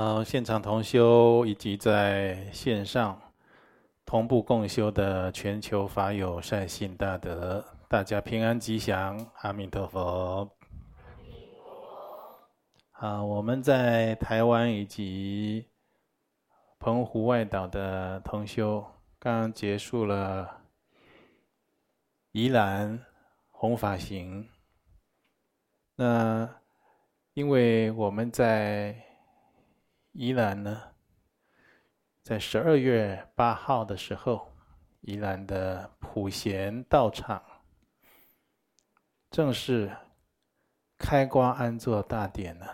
呃，现场同修以及在线上同步共修的全球法友善信大德，大家平安吉祥，阿弥陀佛。啊，我们在台湾以及澎湖外岛的同修，刚刚结束了宜兰弘法行。那因为我们在宜兰呢，在十二月八号的时候，宜兰的普贤道场正式开光安坐大典呢，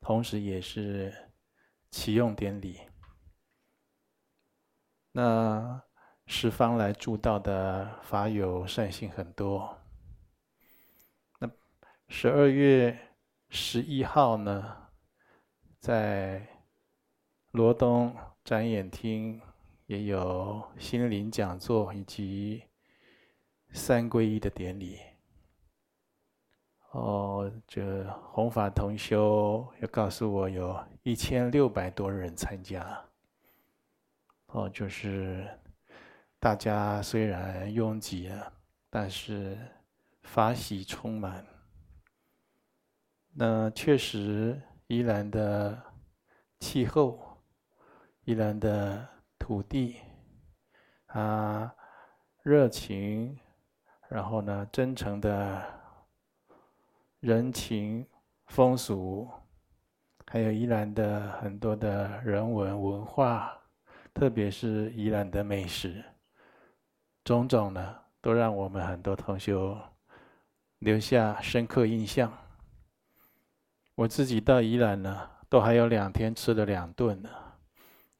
同时也是启用典礼。那十方来助道的法友善信很多。那十二月十一号呢，在罗东展演厅也有心灵讲座以及三皈依的典礼。哦，这弘法同修又告诉我，有一千六百多人参加。哦，就是大家虽然拥挤啊，但是法喜充满。那确实。宜兰的气候，宜兰的土地，啊，热情，然后呢，真诚的人情风俗，还有宜兰的很多的人文文化，特别是宜兰的美食，种种呢，都让我们很多同学留下深刻印象。我自己到宜兰呢，都还有两天吃了两顿呢。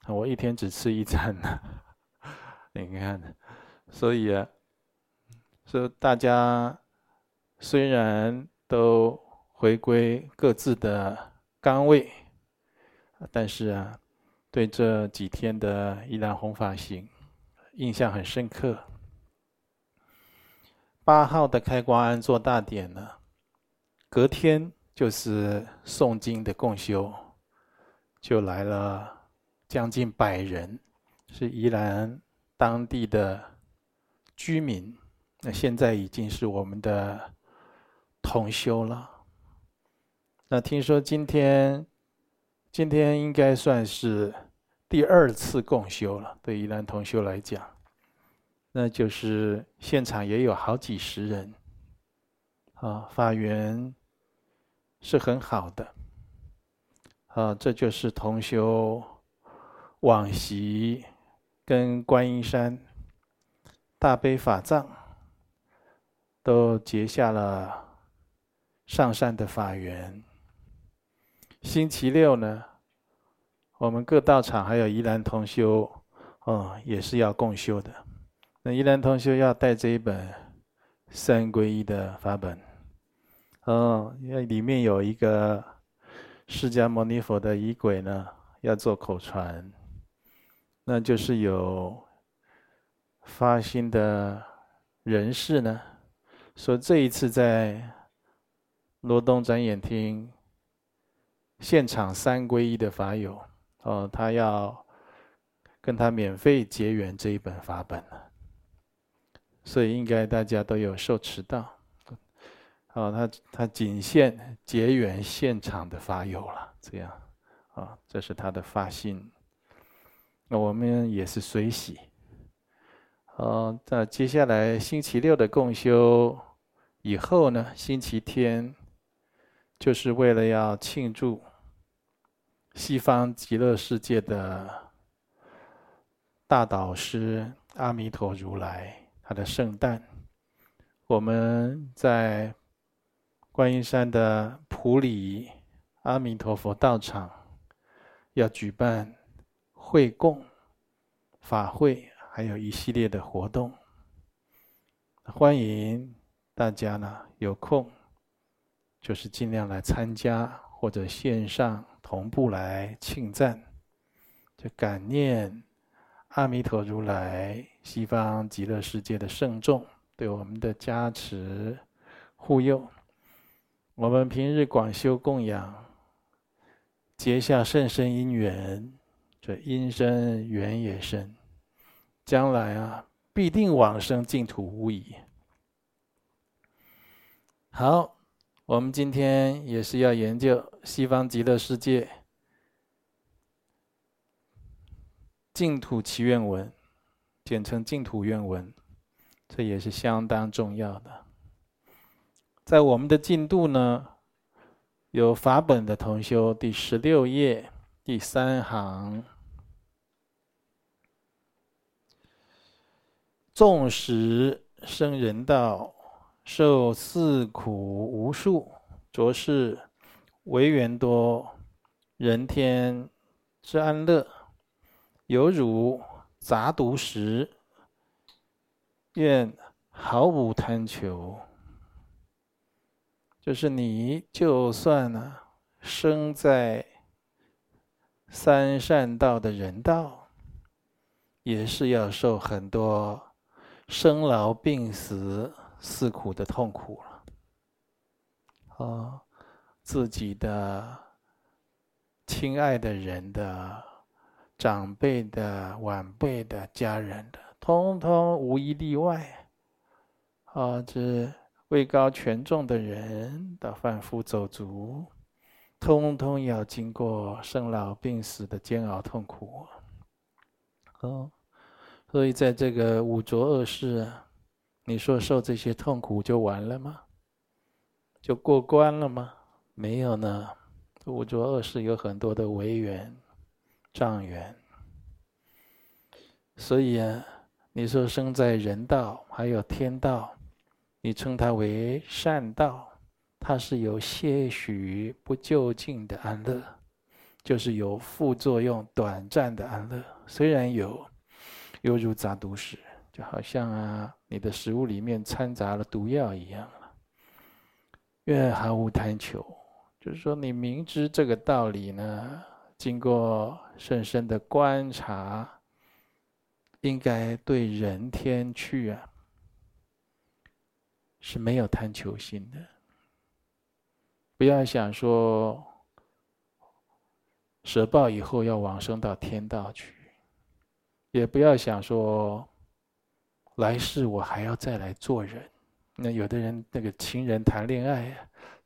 我一天只吃一餐呢。你看，所以啊，说、so, 大家虽然都回归各自的岗位，但是啊，对这几天的宜兰弘法行印象很深刻。八号的开光安坐大典呢，隔天。就是诵经的共修，就来了将近百人，是宜兰当地的居民。那现在已经是我们的同修了。那听说今天，今天应该算是第二次共修了，对宜兰同修来讲，那就是现场也有好几十人，啊，法源。是很好的，啊，这就是同修往昔跟观音山大悲法藏都结下了上善的法缘。星期六呢，我们各道场还有宜兰同修，哦，也是要共修的。那宜兰同修要带这一本三皈依的法本。嗯，因为里面有一个释迦牟尼佛的仪轨呢，要做口传，那就是有发心的人士呢，说这一次在罗东展演厅现场三皈依的法友，哦，他要跟他免费结缘这一本法本，所以应该大家都有受持到。哦，他他仅限结缘现场的法友了，这样，啊，这是他的发心。那我们也是随喜。哦，那接下来星期六的共修以后呢，星期天就是为了要庆祝西方极乐世界的大导师阿弥陀如来他的圣诞，我们在。观音山的普里阿弥陀佛道场要举办会供法会，还有一系列的活动，欢迎大家呢有空就是尽量来参加，或者线上同步来庆赞，就感念阿弥陀如来西方极乐世界的圣众对我们的加持护佑。我们平日广修供养，结下甚深因缘，这因深缘也深，将来啊，必定往生净土无疑。好，我们今天也是要研究西方极乐世界净土祈愿文，简称净土愿文，这也是相当重要的。在我们的进度呢，有法本的同修，第十六页第三行，纵使生人道，受四苦无数，着是违缘多，人天之安乐，犹如杂毒食，愿毫无贪求。就是你，就算呢、生在三善道的人道，也是要受很多生老病死四苦的痛苦了。哦，自己的亲爱的人的、长辈的、晚辈的、家人的，通通无一例外。啊、这。位高权重的人的贩夫走卒，通通要经过生老病死的煎熬痛苦。哦，所以在这个五浊恶世，你说受这些痛苦就完了吗？就过关了吗？没有呢。五浊恶世有很多的违缘、障缘，所以啊，你说生在人道，还有天道。你称它为善道，它是有些许不究竟的安乐，就是有副作用、短暂的安乐。虽然有，犹如杂毒食，就好像啊，你的食物里面掺杂了毒药一样了。愿毫无贪求，就是说你明知这个道理呢，经过深深的观察，应该对人天去啊。是没有贪求心的，不要想说舍报以后要往生到天道去，也不要想说来世我还要再来做人。那有的人那个情人谈恋爱，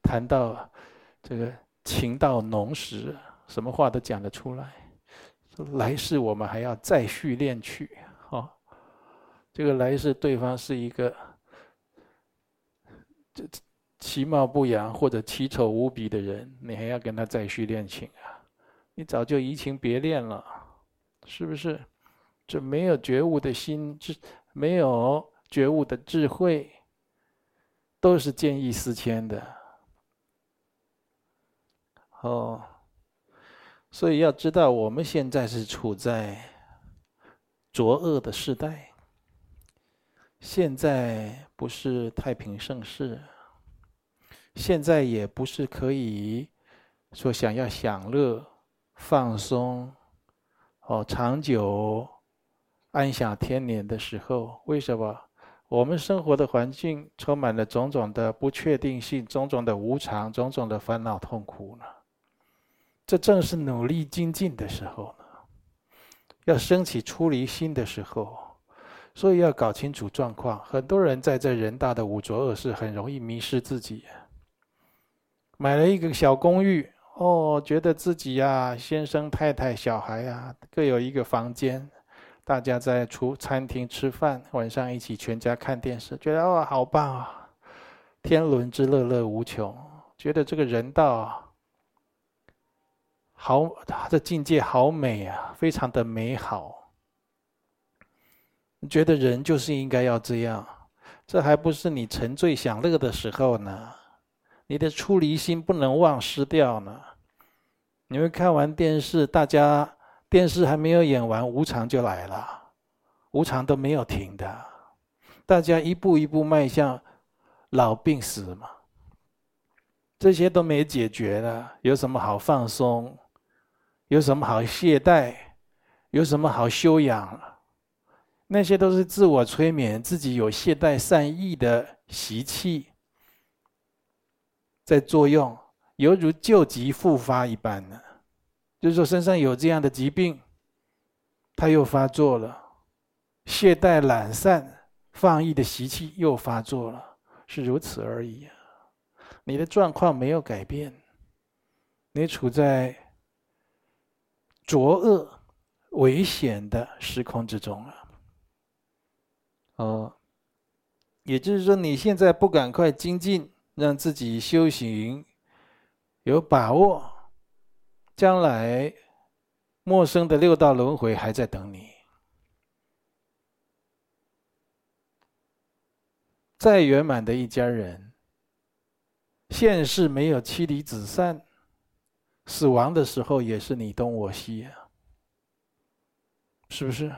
谈到这个情到浓时，什么话都讲得出来，说来世我们还要再续恋去。哦，这个来世对方是一个。这其貌不扬或者奇丑无比的人，你还要跟他再续恋情啊？你早就移情别恋了，是不是？这没有觉悟的心智，没有觉悟的智慧，都是见异思迁的。哦，所以要知道，我们现在是处在浊恶的时代。现在不是太平盛世，现在也不是可以说想要享乐、放松、哦长久安享天年的时候。为什么？我们生活的环境充满了种种的不确定性、种种的无常、种种的烦恼痛苦呢？这正是努力精进的时候呢，要升起出离心的时候。所以要搞清楚状况。很多人在这人大的五浊恶世，很容易迷失自己。买了一个小公寓，哦，觉得自己呀，先生、太太、小孩呀，各有一个房间，大家在厨餐厅吃饭，晚上一起全家看电视，觉得哦，好棒啊，天伦之乐乐无穷，觉得这个人道好，他的境界好美啊，非常的美好。觉得人就是应该要这样，这还不是你沉醉享乐的时候呢。你的出离心不能忘失掉呢。你们看完电视，大家电视还没有演完，无常就来了，无常都没有停的，大家一步一步迈向老病死嘛。这些都没解决了，有什么好放松？有什么好懈怠？有什么好修养？那些都是自我催眠，自己有懈怠善意的习气在作用，犹如旧疾复发一般呢。就是说身上有这样的疾病，他又发作了，懈怠懒散、放逸的习气又发作了，是如此而已啊。你的状况没有改变，你处在浊恶、危险的时空之中啊。哦，也就是说，你现在不赶快精进，让自己修行有把握，将来陌生的六道轮回还在等你。再圆满的一家人，现世没有妻离子散，死亡的时候也是你东我西啊，是不是？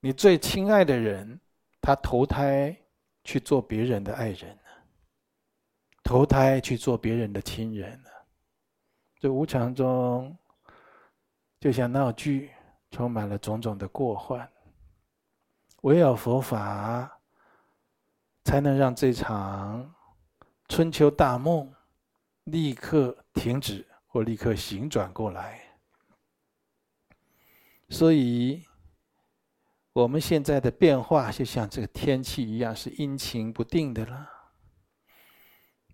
你最亲爱的人，他投胎去做别人的爱人，投胎去做别人的亲人了，这无常中，就像闹剧，充满了种种的过患。唯有佛法，才能让这场春秋大梦立刻停止，或立刻醒转过来。所以，我们现在的变化就像这个天气一样，是阴晴不定的了。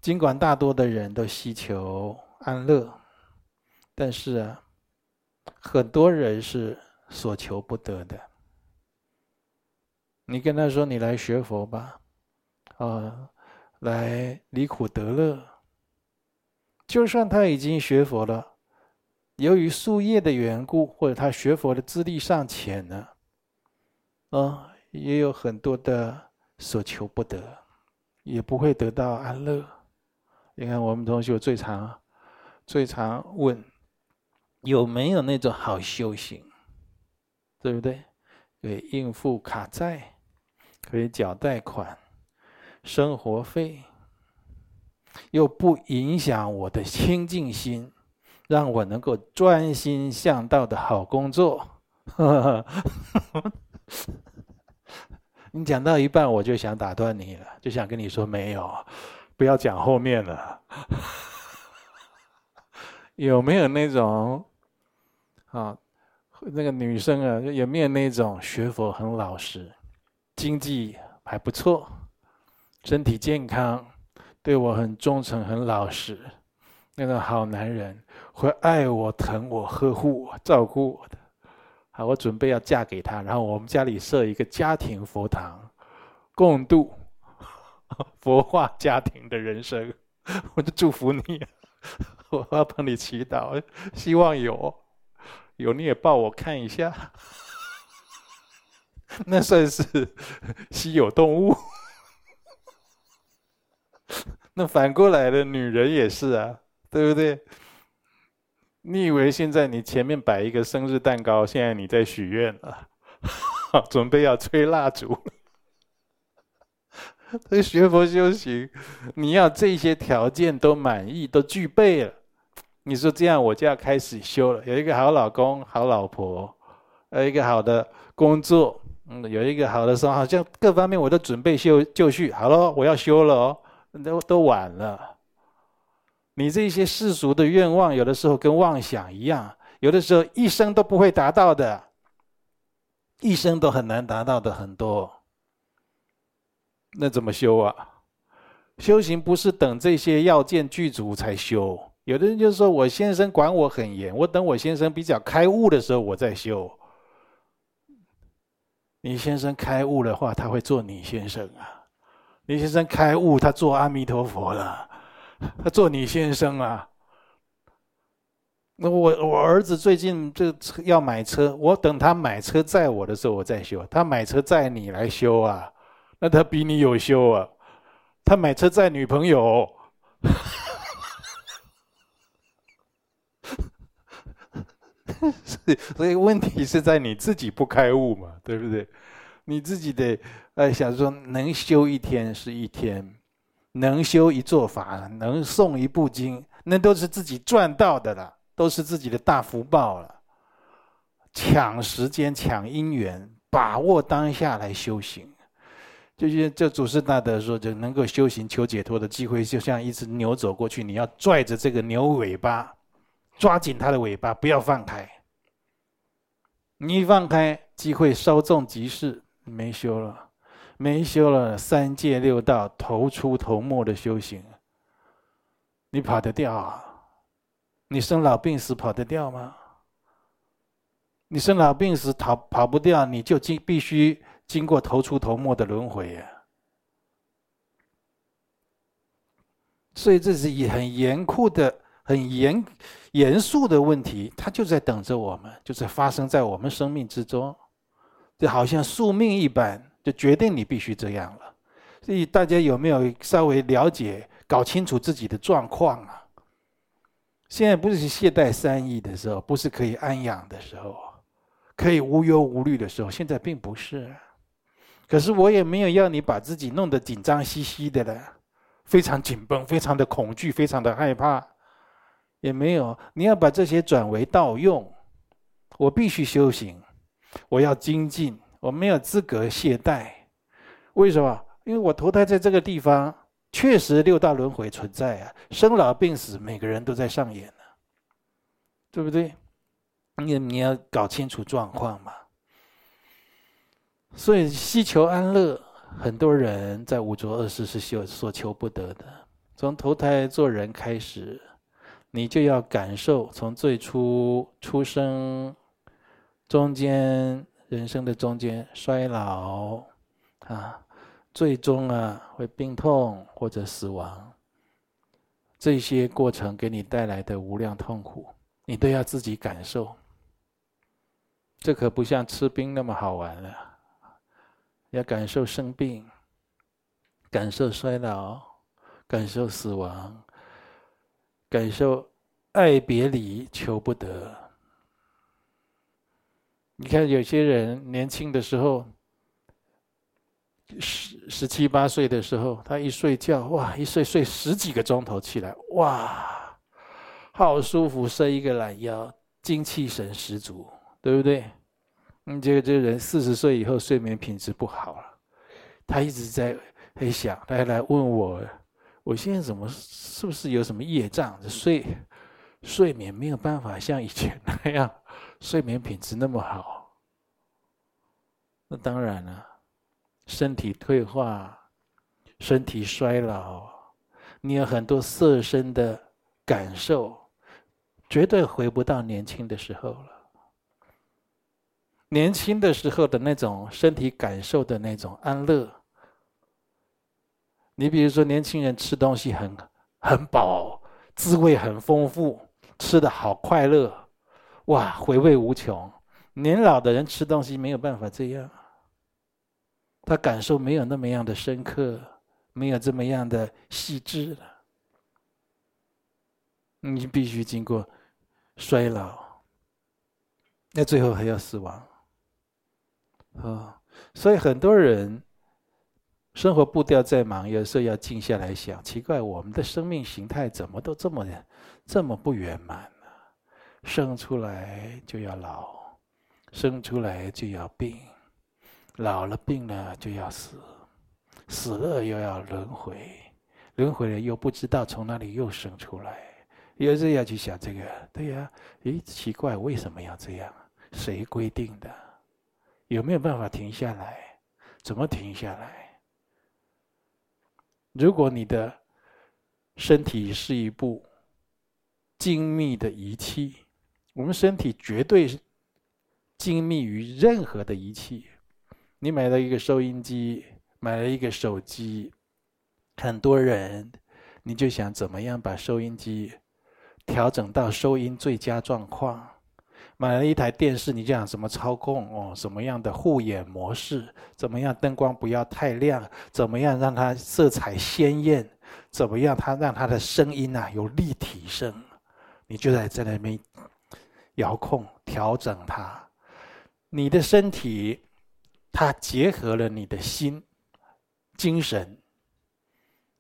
尽管大多的人都希求安乐，但是啊，很多人是所求不得的。你跟他说：“你来学佛吧。”啊，来离苦得乐。就算他已经学佛了，由于宿业的缘故，或者他学佛的资历尚浅呢，啊，也有很多的所求不得，也不会得到安乐。你看，我们同学最常、最常问，有没有那种好修行，对不对？可以应付卡债，可以缴贷款。生活费又不影响我的清净心，让我能够专心向道的好工作。你讲到一半，我就想打断你了，就想跟你说没有，不要讲后面了。有没有那种啊？那个女生啊，有没有那种学佛很老实，经济还不错？身体健康，对我很忠诚、很老实，那个好男人会爱我、疼我、呵护我、照顾我的。好，我准备要嫁给他，然后我们家里设一个家庭佛堂，共度 佛化家庭的人生。我就祝福你，我要帮你祈祷，希望有，有你也抱我看一下，那算是稀有动物。那反过来的女人也是啊，对不对？你以为现在你前面摆一个生日蛋糕，现在你在许愿了，准备要吹蜡烛。所以学佛修行，你要这些条件都满意、都具备了，你说这样我就要开始修了。有一个好老公、好老婆，有一个好的工作，嗯，有一个好的生活，好像各方面我都准备修就绪。好了，我要修了哦。都都晚了，你这些世俗的愿望，有的时候跟妄想一样，有的时候一生都不会达到的，一生都很难达到的很多。那怎么修啊？修行不是等这些要件具足才修。有的人就说：“我先生管我很严，我等我先生比较开悟的时候，我再修。”你先生开悟的话，他会做你先生啊。你先生开悟，他做阿弥陀佛了，他做你先生啊。那我我儿子最近这要买车，我等他买车载我的时候，我再修。他买车载你来修啊，那他比你有修啊。他买车载女朋友，所以问题是在你自己不开悟嘛，对不对？你自己得。哎，想说能修一天是一天，能修一座法，能诵一部经，那都是自己赚到的了，都是自己的大福报了。抢时间，抢因缘，把握当下来修行。就是这祖师大德说，就能够修行求解脱的机会，就像一只牛走过去，你要拽着这个牛尾巴，抓紧它的尾巴，不要放开。你一放开，机会稍纵即逝，没修了，没修了，三界六道头出头没的修行，你跑得掉啊？你生老病死跑得掉吗？你生老病死逃跑不掉，你就经必须经过头出头没的轮回呀。所以这是一很严酷的。很严严肃的问题，它就在等着我们，就是发生在我们生命之中，就好像宿命一般，就决定你必须这样了。所以大家有没有稍微了解、搞清楚自己的状况啊？现在不是懈怠三益的时候，不是可以安养的时候，可以无忧无虑的时候，现在并不是。可是我也没有要你把自己弄得紧张兮兮的了，非常紧绷，非常的恐惧，非常的害怕。也没有，你要把这些转为道用。我必须修行，我要精进，我没有资格懈怠。为什么？因为我投胎在这个地方，确实六道轮回存在啊，生老病死，每个人都在上演呢，对不对？你你要搞清楚状况嘛。所以希求安乐，很多人在五浊恶世是修所求不得的。从投胎做人开始。你就要感受从最初出生，中间人生的中间衰老，啊，最终啊会病痛或者死亡，这些过程给你带来的无量痛苦，你都要自己感受。这可不像吃冰那么好玩了，要感受生病，感受衰老，感受死亡。感受爱别离，求不得。你看，有些人年轻的时候，十十七八岁的时候，他一睡觉，哇，一睡睡十几个钟头起来，哇，好舒服，伸一个懒腰，精气神十足，对不对？你这个这个人四十岁以后睡眠品质不好了，他一直在在想，他来问我。我现在怎么是不是有什么业障？睡睡眠没有办法像以前那样，睡眠品质那么好。那当然了，身体退化，身体衰老，你有很多色身的感受，绝对回不到年轻的时候了。年轻的时候的那种身体感受的那种安乐。你比如说，年轻人吃东西很很饱，滋味很丰富，吃的好快乐，哇，回味无穷。年老的人吃东西没有办法这样，他感受没有那么样的深刻，没有这么样的细致了。你必须经过衰老，那最后还要死亡。啊，所以很多人。生活步调再忙，有时候要静下来想，奇怪，我们的生命形态怎么都这么这么不圆满？生出来就要老，生出来就要病，老了病了就要死，死了又要轮回，轮回了又不知道从哪里又生出来，有时候要去想这个，对呀，咦，奇怪，为什么要这样？谁规定的？有没有办法停下来？怎么停下来？如果你的身体是一部精密的仪器，我们身体绝对精密于任何的仪器。你买了一个收音机，买了一个手机，很多人你就想怎么样把收音机调整到收音最佳状况。买了一台电视，你就想怎么操控哦？什么样的护眼模式？怎么样灯光不要太亮？怎么样让它色彩鲜艳？怎么样它让它的声音啊有立体声？你就在在那边遥控调整它。你的身体，它结合了你的心、精神，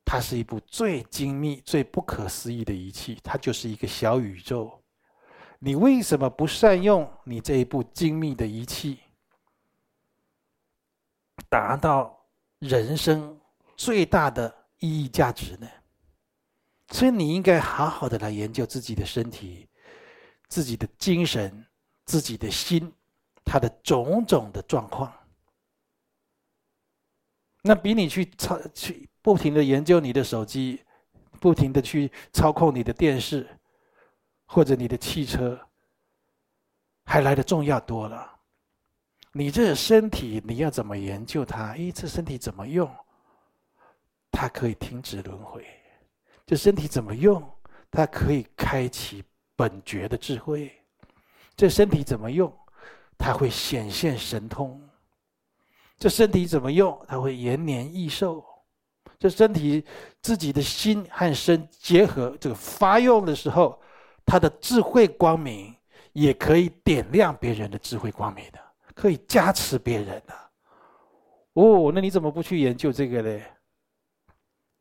它是一部最精密、最不可思议的仪器，它就是一个小宇宙。你为什么不善用你这一部精密的仪器，达到人生最大的意义价值呢？所以你应该好好的来研究自己的身体，自己的精神、自己的心，他的种种的状况。那比你去操去不停的研究你的手机，不停的去操控你的电视，或者你的汽车，还来得重要多了。你这身体，你要怎么研究它？诶，这身体怎么用？它可以停止轮回。这身体怎么用？它可以开启本觉的智慧。这身体怎么用？它会显现神通。这身体怎么用？它会延年益寿。这身体自己的心和身结合，这个发用的时候，它的智慧光明也可以点亮别人的智慧光明的。可以加持别人的、哦，那你怎么不去研究这个呢？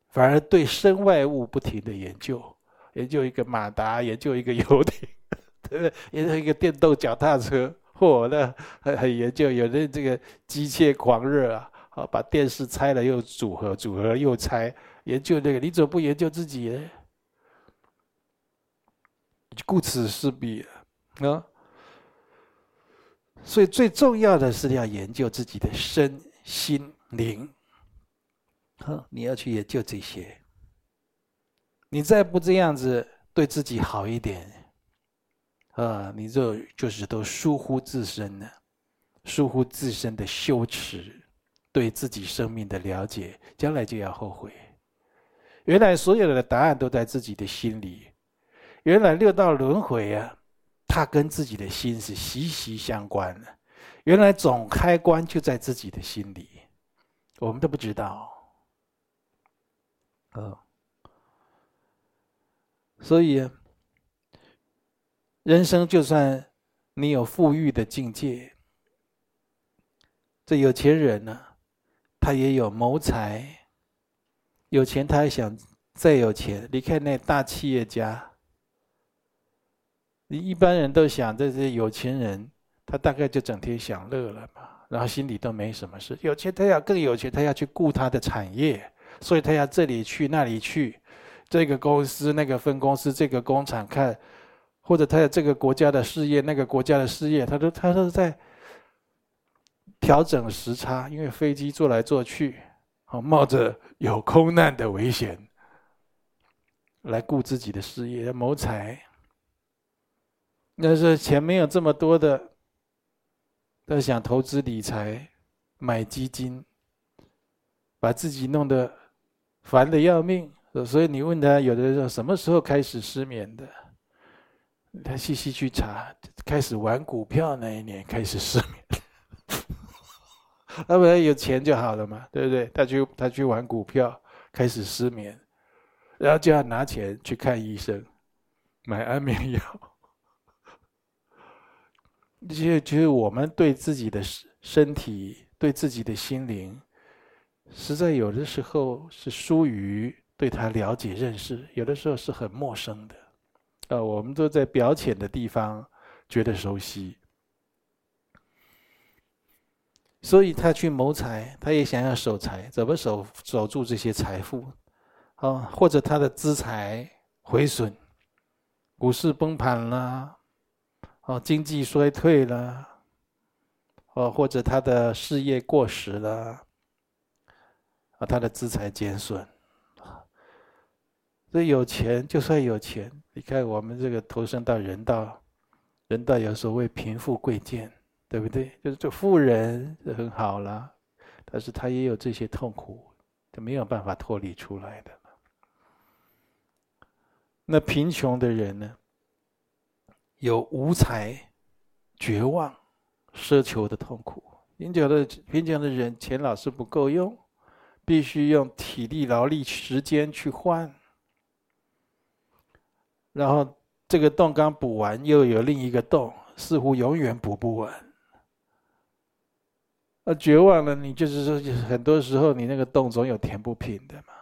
反而对身外物不停的研究，研究一个马达，研究一个游艇，对不对？研究一个电动脚踏车，嚯，那还还研究，有的这个机械狂热啊，啊，把电视拆了又组合，组合又拆，研究那个，你怎么不研究自己呢？顾此失彼啊！所以最重要的是要研究自己的身心灵，好，你要去研究这些。你再不这样子对自己好一点，啊，你就就是都疏忽自身了，疏忽自身的羞耻，对自己生命的了解，将来就要后悔。原来所有的答案都在自己的心里，原来六道轮回啊。它跟自己的心是息息相关的，原来总开关就在自己的心里，我们都不知道。哦，所以人生就算你有富裕的境界，这有钱人呢，他也有谋财，有钱他还想再有钱。你看那大企业家。你一般人都想，这些有钱人，他大概就整天享乐了嘛，然后心里都没什么事。有钱他要更有钱，他要去顾他的产业，所以他要这里去那里去，这个公司那个分公司，这个工厂看，或者他有这个国家的事业，那个国家的事业，他都他都在调整时差，因为飞机坐来坐去，好冒着有空难的危险来顾自己的事业，谋财。那是钱没有这么多的，都想投资理财、买基金，把自己弄得烦得要命。所以你问他，有的人什么时候开始失眠的？他细细去查，开始玩股票那一年开始失眠。他本来有钱就好了嘛，对不对？他去他去玩股票，开始失眠，然后就要拿钱去看医生，买安眠药。这些其实我们对自己的身体、对自己的心灵，实在有的时候是疏于对他了解认识，有的时候是很陌生的。啊，我们都在表浅的地方觉得熟悉，所以他去谋财，他也想要守财，怎么守守住这些财富？啊，或者他的资财毁损，股市崩盘了。哦，经济衰退了，哦，或者他的事业过时了，啊，他的资财减损，所以有钱就算有钱，你看我们这个投生到人道，人道有所谓贫富贵贱，对不对？就是这富人是很好了，但是他也有这些痛苦，就没有办法脱离出来的。那贫穷的人呢？有无财、绝望、奢求的痛苦。贫穷的贫穷的人，钱老是不够用，必须用体力、劳力、时间去换。然后这个洞刚补完，又有另一个洞，似乎永远补不完。那绝望了，你就是说，很多时候你那个洞总有填不平的嘛，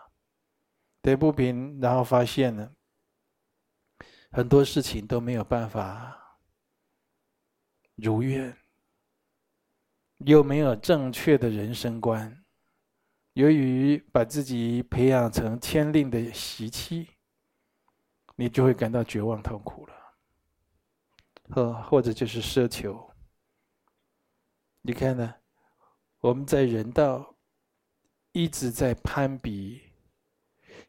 填不平，然后发现了。很多事情都没有办法如愿，又没有正确的人生观，由于把自己培养成牵令的习气，你就会感到绝望痛苦了。呵或者就是奢求。你看呢？我们在人道一直在攀比，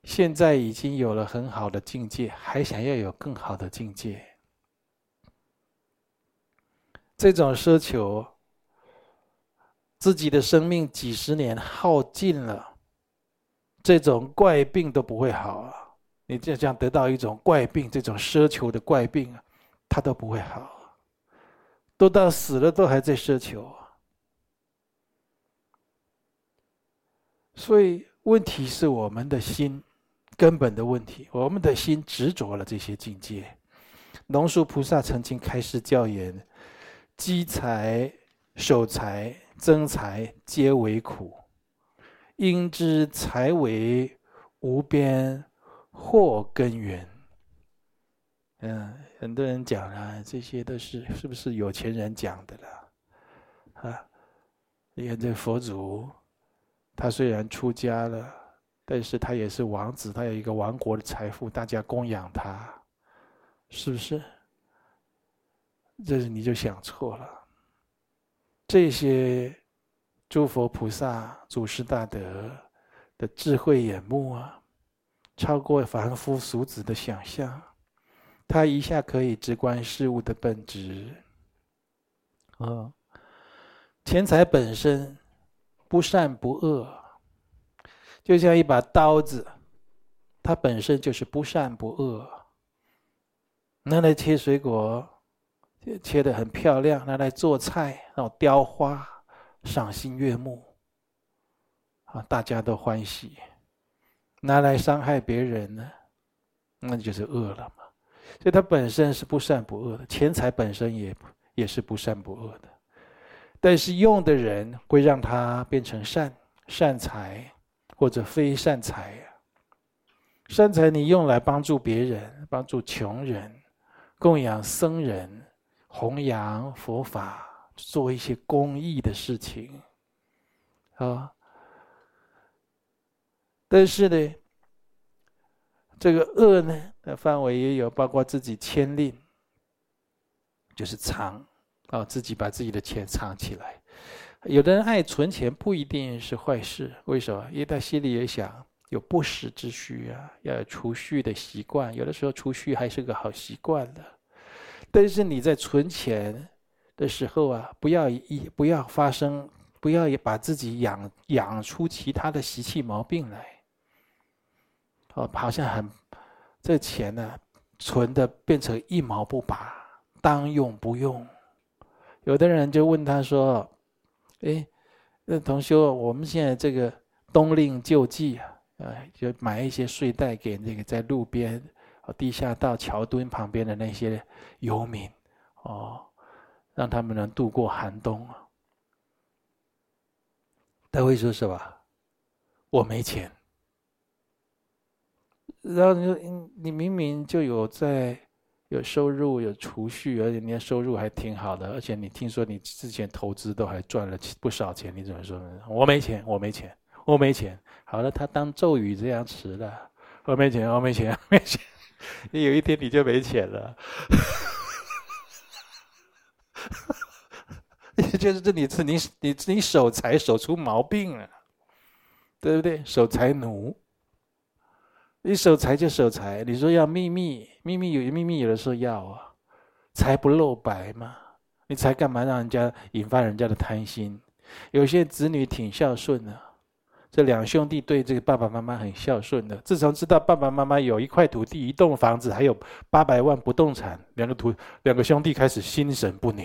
现在已经有了很好的境界，还想要有更好的境界。这种奢求，自己的生命几十年耗尽了，这种怪病都不会好啊！你就这样得到一种怪病，这种奢求的怪病啊，它都不会好，都到死了都还在奢求。所以问题是我们的心根本的问题，我们的心执着了这些境界。龙树菩萨曾经开示教言：积财、守财、增财皆为苦，应知财为无边祸根源。嗯，很多人讲了，这些都是是不是有钱人讲的了？啊，你看这佛祖。他虽然出家了，但是他也是王子，他有一个王国的财富，大家供养他，是不是？这是你就想错了。这些诸佛菩萨、祖师大德的智慧眼目啊，超过凡夫俗子的想象，他一下可以直观事物的本质。啊，钱财本身。不善不恶，就像一把刀子，它本身就是不善不恶。拿来切水果，切的很漂亮；拿来做菜，然后雕花，赏心悦目，啊，大家都欢喜。拿来伤害别人呢，那就是恶了嘛。所以它本身是不善不恶的，钱财本身也也是不善不恶的。但是用的人会让它变成善善财，或者非善财。善财你用来帮助别人，帮助穷人，供养僧人，弘扬佛法，做一些公益的事情，啊。但是呢，这个恶呢的范围也有，包括自己牵令，就是藏。哦，自己把自己的钱藏起来。有的人爱存钱，不一定是坏事。为什么？因为他心里也想有不时之需啊，要有储蓄的习惯。有的时候储蓄还是个好习惯的。但是你在存钱的时候啊，不要一不要发生，不要把自己养养出其他的习气毛病来。哦，好像很这钱呢，存的变成一毛不拔，当用不用。有的人就问他说：“哎，那同修，我们现在这个冬令救济啊，呃，就买一些睡袋给那个在路边、地下道、桥墩旁边的那些游民，哦，让他们能度过寒冬啊。”他会说什么？我没钱。然后你说：“你明明就有在。”有收入，有储蓄，而且你的收入还挺好的，而且你听说你之前投资都还赚了不少钱，你怎么说呢？我没钱，我没钱，我没钱。好了，他当咒语这样词了。我没钱，我没钱，没钱。你有一天你就没钱了。就是这你是你你你守财守出毛病了，对不对？守财奴。你守财就守财，你说要秘密，秘密有秘密，有的时候要啊，财不露白嘛，你财干嘛让人家引发人家的贪心？有些子女挺孝顺的，这两兄弟对这个爸爸妈妈很孝顺的。自从知道爸爸妈妈有一块土地、一栋房子，还有八百万不动产，两个土两个兄弟开始心神不宁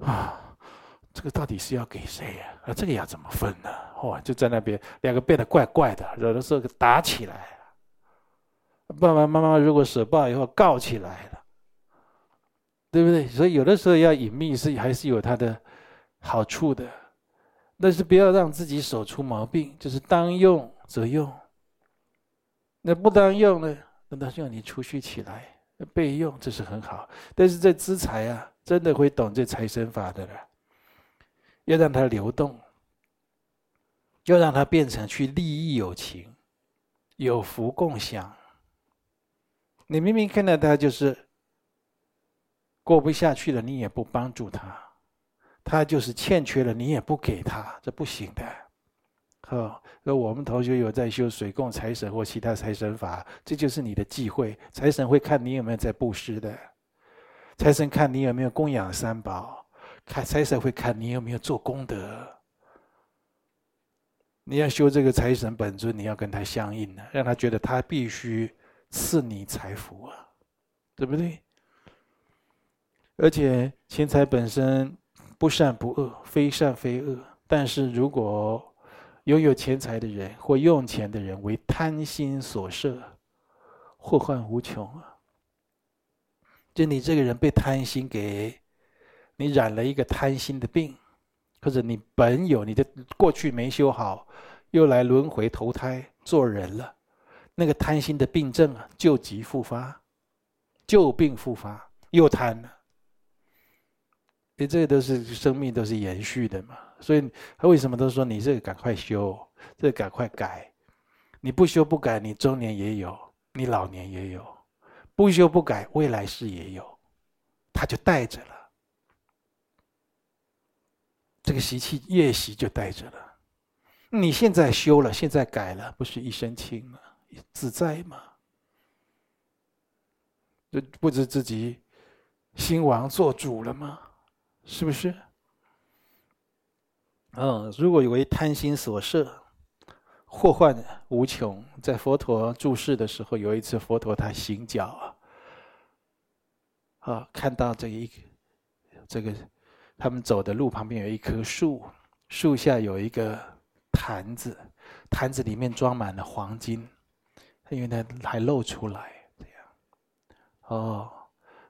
啊，这个到底是要给谁呀？啊，这个要怎么分呢？哦，就在那边，两个变得怪怪的，有的时候打起来。爸爸妈妈如果舍报以后告起来了，对不对？所以有的时候要隐秘是还是有它的好处的，但是不要让自己守出毛病，就是当用则用。那不当用呢？那当用你储蓄起来备用，这是很好。但是这资财啊，真的会懂这财神法的了，要让它流动。就让它变成去利益有情，有福共享。你明明看到他就是过不下去了，你也不帮助他，他就是欠缺了，你也不给他，这不行的。哦，那我们同学有在修水供财神或其他财神法，这就是你的忌讳。财神会看你有没有在布施的，财神看你有没有供养三宝，看财神会看你有没有做功德。你要修这个财神本尊，你要跟他相应的，让他觉得他必须赐你财福啊，对不对？而且钱财本身不善不恶，非善非恶，但是如果拥有钱财的人或用钱的人为贪心所摄，祸患无穷啊！就你这个人被贪心给，你染了一个贪心的病，或者你本有你的过去没修好，又来轮回投胎做人了，那个贪心的病症啊，旧疾复发，旧病复发，又贪了。你这都是生命都是延续的嘛。所以他为什么都说你这个赶快修，这个赶快改？你不修不改，你中年也有，你老年也有；不修不改，未来世也有，他就带着了。这个习气越习就带着了。你现在修了，现在改了，不是一身轻吗？自在吗？这不知自己兴亡做主了吗？是不是？嗯，如果为贪心所摄，祸患无穷。在佛陀住世的时候，有一次佛陀他行脚啊，啊，看到这一这个他们走的路旁边有一棵树，树下有一个坛子，坛子里面装满了黄金，因为它还露出来，这样。哦，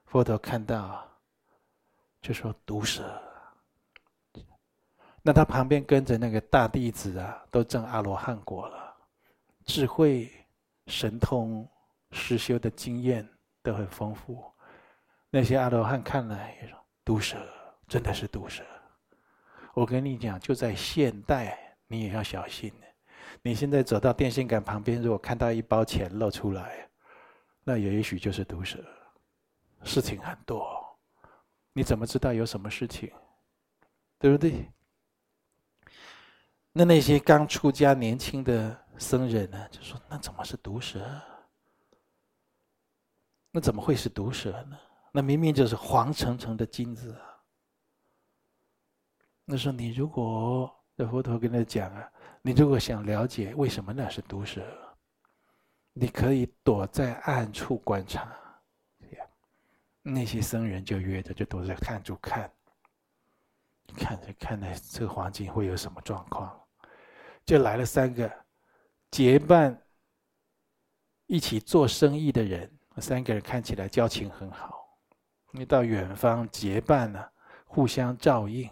佛陀看到，就说毒蛇。那他旁边跟着那个大弟子啊，都证阿罗汉果了，智慧、神通、实修的经验都很丰富。那些阿罗汉看来也说：“毒蛇，真的是毒蛇。”我跟你讲，就在现代，你也要小心。你现在走到电线杆旁边，如果看到一包钱露出来，那也许就是毒蛇。事情很多，你怎么知道有什么事情？对不对？那那些刚出家年轻的僧人呢，就说：“那怎么是毒蛇？那怎么会是毒蛇呢？那明明就是黄澄澄的金子啊！”那说你如果这佛陀跟他讲啊，你如果想了解为什么那是毒蛇，你可以躲在暗处观察。那些僧人就约着，就躲在看住看，看着看着这个黄金会有什么状况。就来了三个结伴一起做生意的人，三个人看起来交情很好。你到远方结伴呢，互相照应。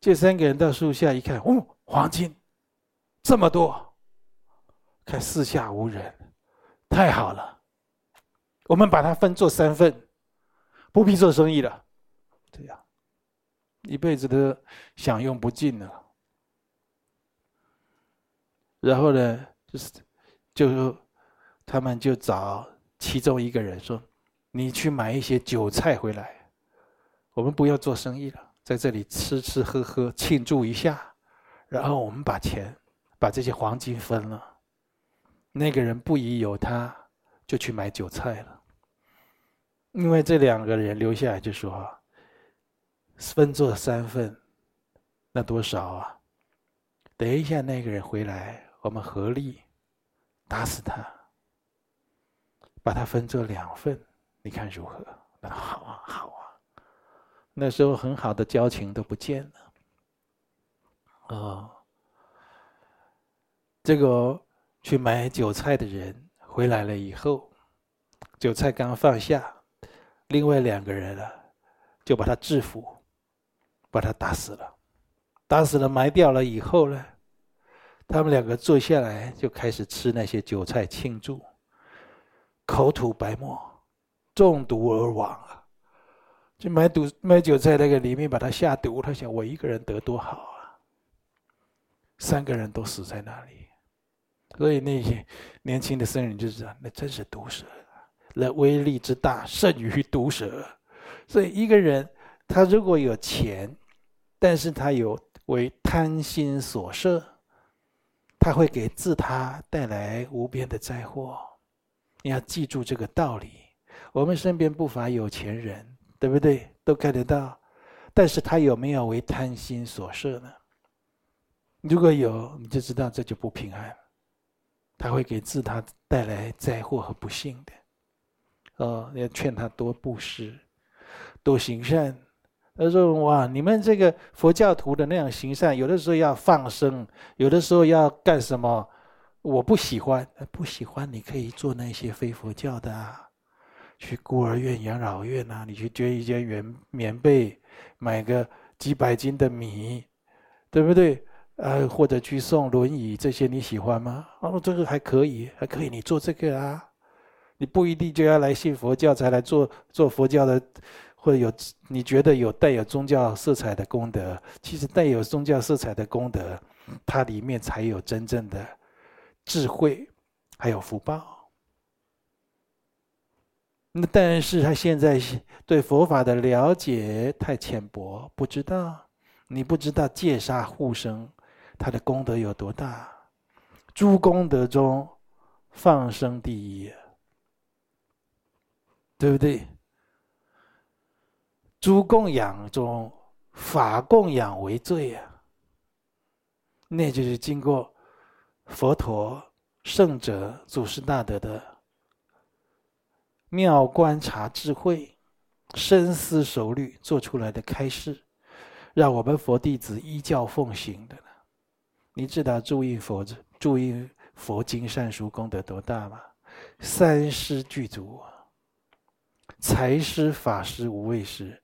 这三个人到树下一看，哦，黄金这么多，看四下无人，太好了，我们把它分做三份，不必做生意了，这样一辈子都享用不尽了。然后呢，就是，就他们就找其中一个人说：“你去买一些酒菜回来，我们不要做生意了，在这里吃吃喝喝庆祝一下，然后我们把钱，把这些黄金分了。”那个人不疑有他，就去买酒菜了。因为这两个人留下来就说：“分做三份，那多少啊？等一下那个人回来。”我们合力打死他，把他分作两份，你看如何？那好啊，好啊。那时候很好的交情都不见了。哦，这个去买韭菜的人回来了以后，韭菜刚放下，另外两个人啊，就把他制服，把他打死了。打死了，埋掉了以后呢？他们两个坐下来就开始吃那些韭菜庆祝，口吐白沫，中毒而亡啊！就买毒买酒菜那个里面把他下毒，他想我一个人得多好啊，三个人都死在那里，所以那些年轻的僧人就知道，那真是毒蛇，那威力之大胜于毒蛇，所以一个人他如果有钱，但是他有为贪心所摄，他会给自他带来无边的灾祸。你要记住这个道理。我们身边不乏有钱人，对不对？都看得到，但是他有没有为贪心所摄呢？如果有，你就知道这就不平安，他会给自他带来灾祸和不幸的。哦，要劝他多布施，多行善。他说：“哇，你们这个佛教徒的那样行善，有的时候要放生，有的时候要干什么？我不喜欢，不喜欢，你可以做那些非佛教的啊，去孤儿院、养老院啊，你去捐一件棉棉被，买个几百斤的米，对不对？”呃，或者去送轮椅，这些你喜欢吗？哦，这个还可以，还可以，你做这个啊，你不一定就要来信佛教才来做做佛教的，或者有你觉得有带有宗教色彩的功德，其实带有宗教色彩的功德，它里面才有真正的智慧，还有福报。那但是他现在对佛法的了解太浅薄，不知道，你不知道戒杀护生。他的功德有多大？诸功德中，放生第一，对不对？诸供养中，法供养为最呀。那就是经过佛陀、圣者、祖师大德的妙观察智慧、深思熟虑做出来的开示，让我们佛弟子依教奉行的。你知道注意佛注意佛经善书功德多大吗？三师具足，财师、法师、无畏师。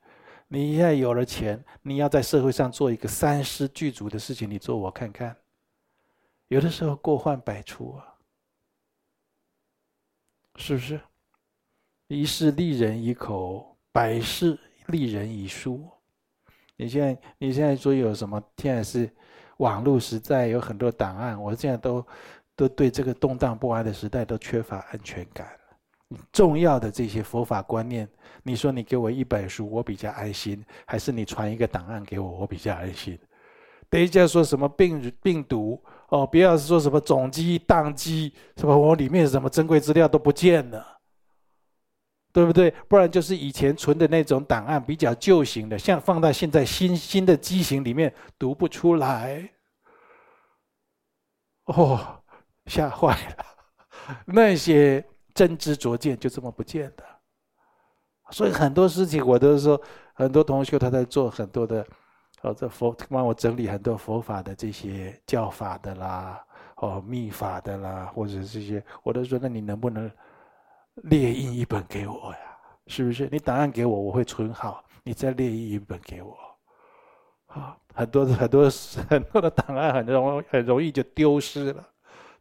你现在有了钱，你要在社会上做一个三师具足的事情，你做我看看。有的时候过患百出啊，是不是？一事利人以口，百事利人以书。你现在你现在说有什么？现在是。网络时代有很多档案，我现在都都对这个动荡不安的时代都缺乏安全感。重要的这些佛法观念，你说你给我一本书，我比较安心；还是你传一个档案给我，我比较安心。等一下说什么病病毒哦，不要说什么总机宕机，什么我里面什么珍贵资料都不见了。对不对？不然就是以前存的那种档案，比较旧型的，像放到现在新新的机型里面读不出来。哦，吓坏了！那些真知灼见就这么不见了。所以很多事情我都说，很多同学他在做很多的，哦，这佛帮我整理很多佛法的这些教法的啦，哦，密法的啦，或者这些，我都说，那你能不能？列印一本给我呀，是不是？你档案给我，我会存好。你再列印一本给我，啊，很多很多很多的档案很容很容易就丢失了，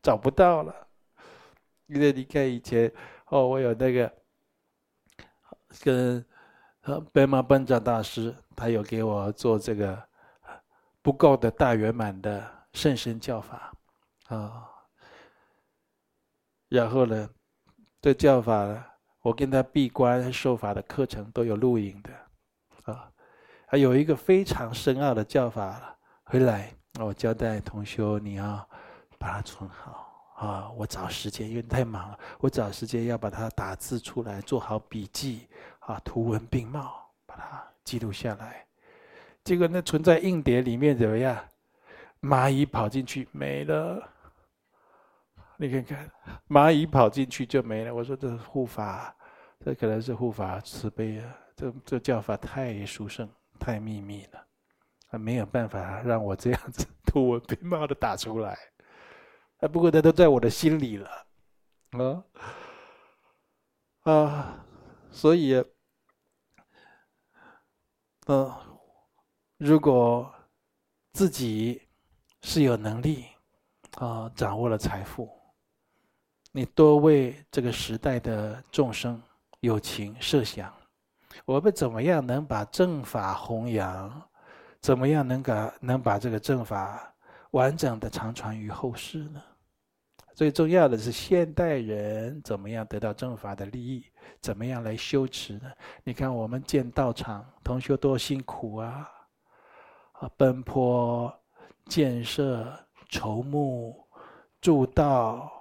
找不到了。因为你看以前哦，我有那个跟呃白马班长大师，他有给我做这个不够的大圆满的甚深教法啊，然后呢？这教法，我跟他闭关受法的课程都有录影的，啊，还有一个非常深奥的教法，回来我交代同修，你要把它存好啊。我找时间，因为太忙了，我找时间要把它打字出来，做好笔记啊，图文并茂，把它记录下来。结果那存在硬碟里面怎么样？蚂蚁跑进去没了。你看看，蚂蚁跑进去就没了。我说这护法，这可能是护法慈悲啊。这这教法太殊胜，太秘密了，他没有办法让我这样子图文并茂的打出来。啊，不过他都在我的心里了，啊啊，所以，嗯，如果自己是有能力啊，掌握了财富。你多为这个时代的众生有情设想，我们怎么样能把正法弘扬？怎么样能把能把这个正法完整的长传于后世呢？最重要的是现代人怎么样得到正法的利益，怎么样来修持呢？你看我们建道场，同学多辛苦啊！啊，奔波、建设、筹募、助道、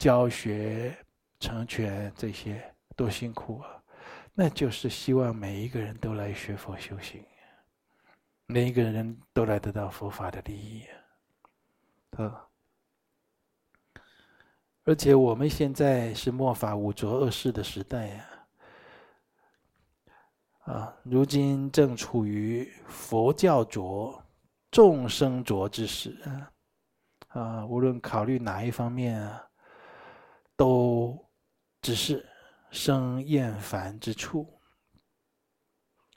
教学、成全，这些多辛苦啊！那就是希望每一个人都来学佛修行，每一个人都来得到佛法的利益啊！而且我们现在是末法五浊恶世的时代呀，啊，如今正处于佛教浊、众生浊之时啊，啊，无论考虑哪一方面啊，都只是生厌烦之处。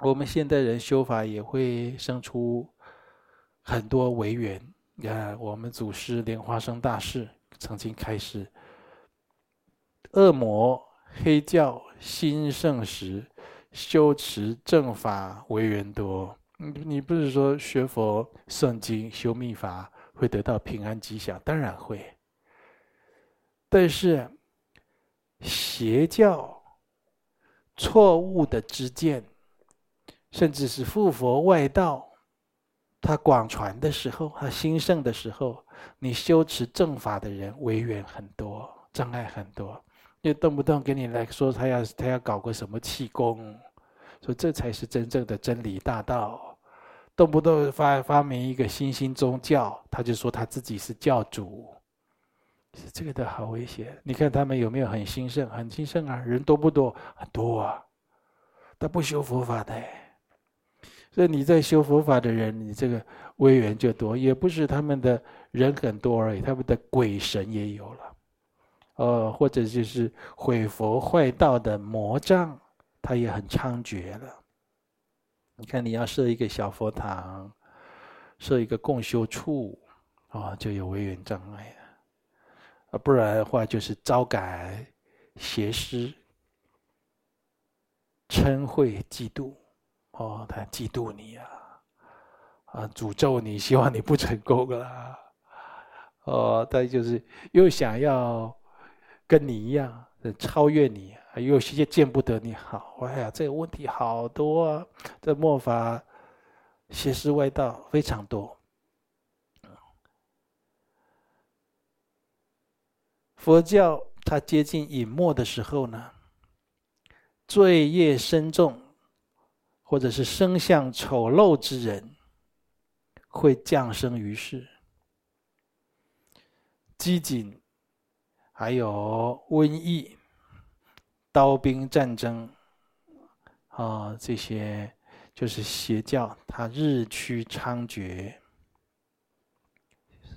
我们现代人修法也会生出很多违缘。你看，我们祖师莲花生大士。曾经开示，恶魔黑教兴盛时，修持正法违缘多。你你不是说学佛诵经修密法会得到平安吉祥？当然会。但是邪教错误的知见，甚至是附佛外道，他广传的时候，他兴盛的时候。你修持正法的人，违缘很多，障碍很多，又动不动给你来说他要他要搞个什么气功，说这才是真正的真理大道，动不动发发明一个新兴宗教，他就说他自己是教主，是这个的好危险。你看他们有没有很兴盛？很兴盛啊，人多不多？很多啊，他不修佛法的。所以你在修佛法的人，你这个威缘就多，也不是他们的人很多而已，他们的鬼神也有了，呃，或者就是毁佛坏道的魔障，他也很猖獗了。你看，你要设一个小佛堂，设一个共修处，啊，就有威缘障碍了，啊，不然的话就是招感邪师、嗔恚、嫉妒。哦，他嫉妒你呀，啊，诅咒你，希望你不成功啦。哦，他就是又想要跟你一样超越你，又有些见不得你好。哎呀，这个问题好多啊！这末法邪师外道非常多。佛教它接近隐没的时候呢，罪业深重。或者是生相丑陋之人，会降生于世。饥馑，还有瘟疫、刀兵战争，啊，这些就是邪教，它日趋猖獗，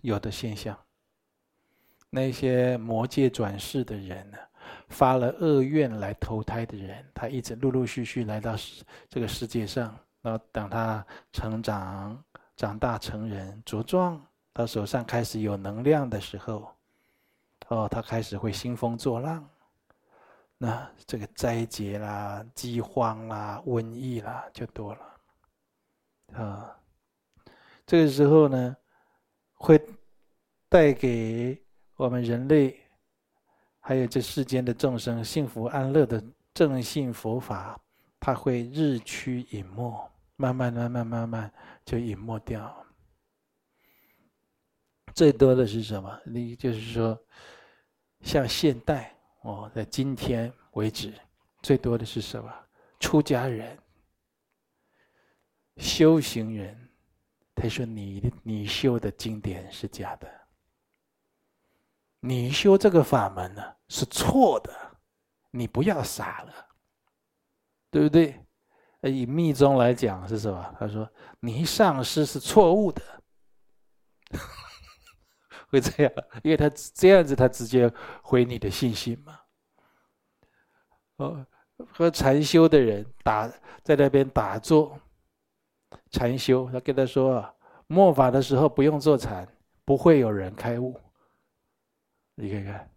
有的现象。那些魔界转世的人呢？发了恶愿来投胎的人，他一直陆陆续续来到这个世界上。然后等他成长、长大成人、茁壮，他手上开始有能量的时候，哦，他开始会兴风作浪。那这个灾劫啦、饥荒啦、瘟疫啦就多了。啊，这个时候呢，会带给我们人类。还有这世间的众生幸福安乐的正信佛法，它会日趋隐没，慢慢慢慢慢慢就隐没掉。最多的是什么？你就是说，像现代哦，在今天为止，最多的是什么？出家人、修行人，他说你你修的经典是假的。你修这个法门呢，是错的，你不要傻了，对不对？呃以密宗来讲是什么？他说你上师是错误的，会这样，因为他这样子，他直接毁你的信心嘛。哦，和禅修的人打在那边打坐，禅修，他跟他说，末法的时候不用坐禅，不会有人开悟。你看看，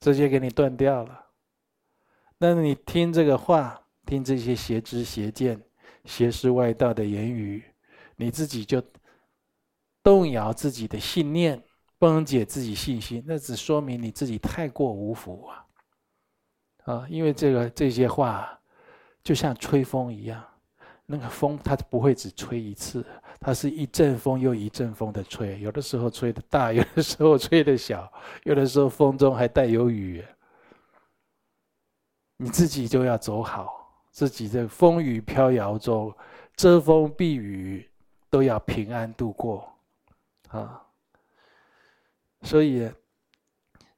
直接给你断掉了。那你听这个话，听这些邪知邪见、邪师外道的言语，你自己就动摇自己的信念，不能解自己信心，那只说明你自己太过无福啊！啊，因为这个这些话，就像吹风一样，那个风它不会只吹一次，它是一阵风又一阵风的吹，有的时候吹得大，有的时候吹得小，有的时候风中还带有雨。你自己就要走好，自己在风雨飘摇中遮风避雨，都要平安度过啊。所以，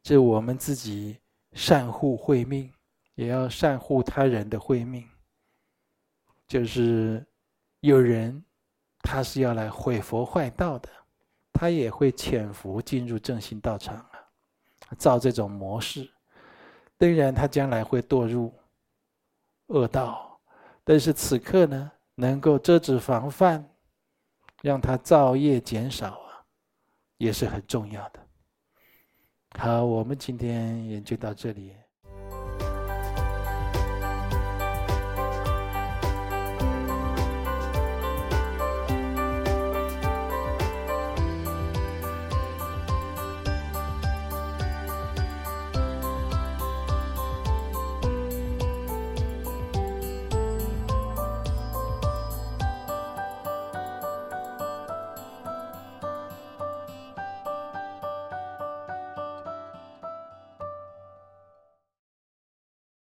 这我们自己善护慧命，也要善护他人的慧命。就是有人他是要来毁佛坏道的，他也会潜伏进入正信道场啊，造这种模式。当然，他将来会堕入恶道，但是此刻呢，能够遮止防范，让他造业减少啊，也是很重要的。好，我们今天也就到这里。